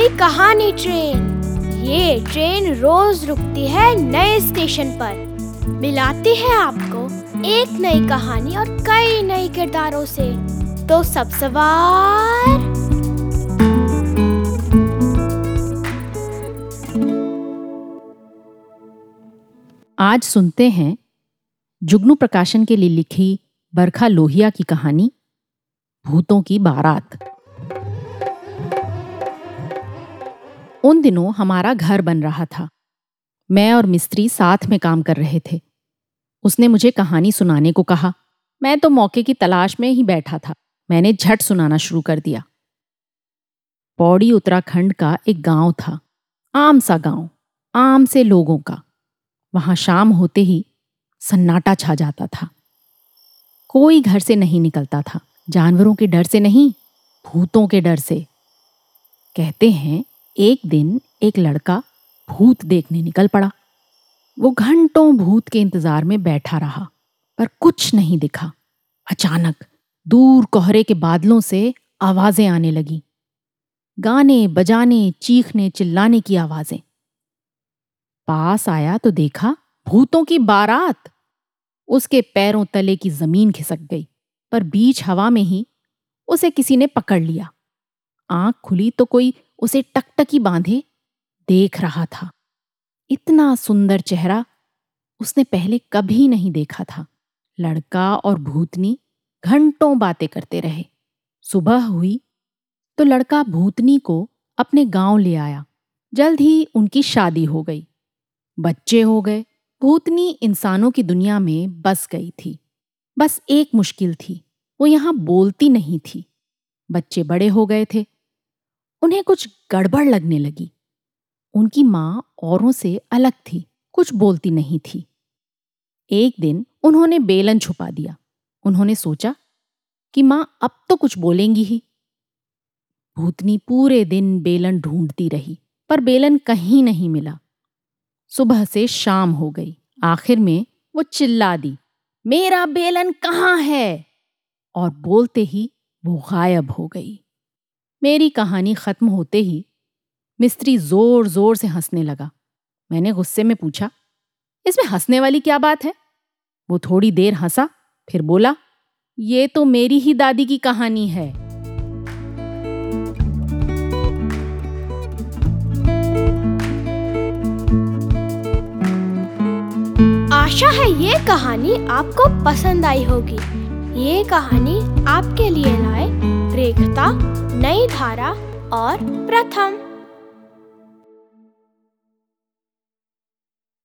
कहानी ट्रेन। ये ट्रेन रोज रुकती है नए स्टेशन पर। मिलाती है आपको एक नई कहानी और कई नए किरदारों से। तो सब सवार। आज सुनते हैं जुगनू प्रकाशन के लिए लिखी बरखा लोहिया की कहानी, भूतों की बारात। उन दिनों हमारा घर बन रहा था। मैं और मिस्त्री साथ में काम कर रहे थे। उसने मुझे कहानी सुनाने को कहा। मैं तो मौके की तलाश में ही बैठा था। मैंने झट सुनाना शुरू कर दिया। पौड़ी उत्तराखंड का एक गाँव था। आम सा गाँव, आम से लोगों का। वहाँ शाम होते ही सन्नाटा छा जाता था। कोई घर से नहीं निकलता था। जानवरों के डर से नहीं, भूतों के डर से। कहते हैं एक दिन एक लड़का भूत देखने निकल पड़ा। वो घंटों भूत के इंतज़ार में बैठा रहा, पर कुछ नहीं दिखा। अचानक दूर कोहरे के बादलों से आवाज़ें आने लगी। गाने, बजाने, चीखने, चिल्लाने की आवाज़ें। पास आया तो देखा भूतों की बारात। उसके पैरों तले की ज़मीन खिसक गई, पर बीच हवा में ही उसे किसी ने पकड़ लिया। आँख खुली तो कोई उसे टकटकी बांधे देख रहा था। इतना सुंदर चेहरा उसने पहले कभी नहीं देखा था। लड़का और भूतनी घंटों बातें करते रहे। सुबह हुई तो लड़का भूतनी को अपने गाँव ले आया। जल्द ही उनकी शादी हो गई। बच्चे हो गए। भूतनी इंसानों की दुनिया में बस गई थी। बस एक मुश्किल थी। वो यहाँ बोलती नहीं थी। बच्चे बड़े हो गए थे। उन्हें कुछ गड़बड़ लगने लगी। उनकी माँ औरों से अलग थी, कुछ बोलती नहीं थी। एक दिन उन्होंने बेलन छुपा दिया। उन्होंने सोचा कि माँ अब तो कुछ बोलेंगी ही। भूतनी पूरे दिन बेलन ढूंढती रही, पर बेलन कहीं नहीं मिला। सुबह से शाम हो गई। आखिर में वो चिल्ला दी, मेरा बेलन कहाँ है? और बोलते ही वो गायब हो गई। मेरी कहानी खत्म होते ही मिस्त्री ज़ोर ज़ोर से हंसने लगा। मैंने गुस्से में पूछा, इसमें हंसने वाली क्या बात है? वो थोड़ी देर हंसा, फिर बोला, ये तो मेरी ही दादी की कहानी है। आशा है ये कहानी आपको पसंद आई होगी। ये कहानी आपके लिए लाए रेखता नई धारा और प्रथम।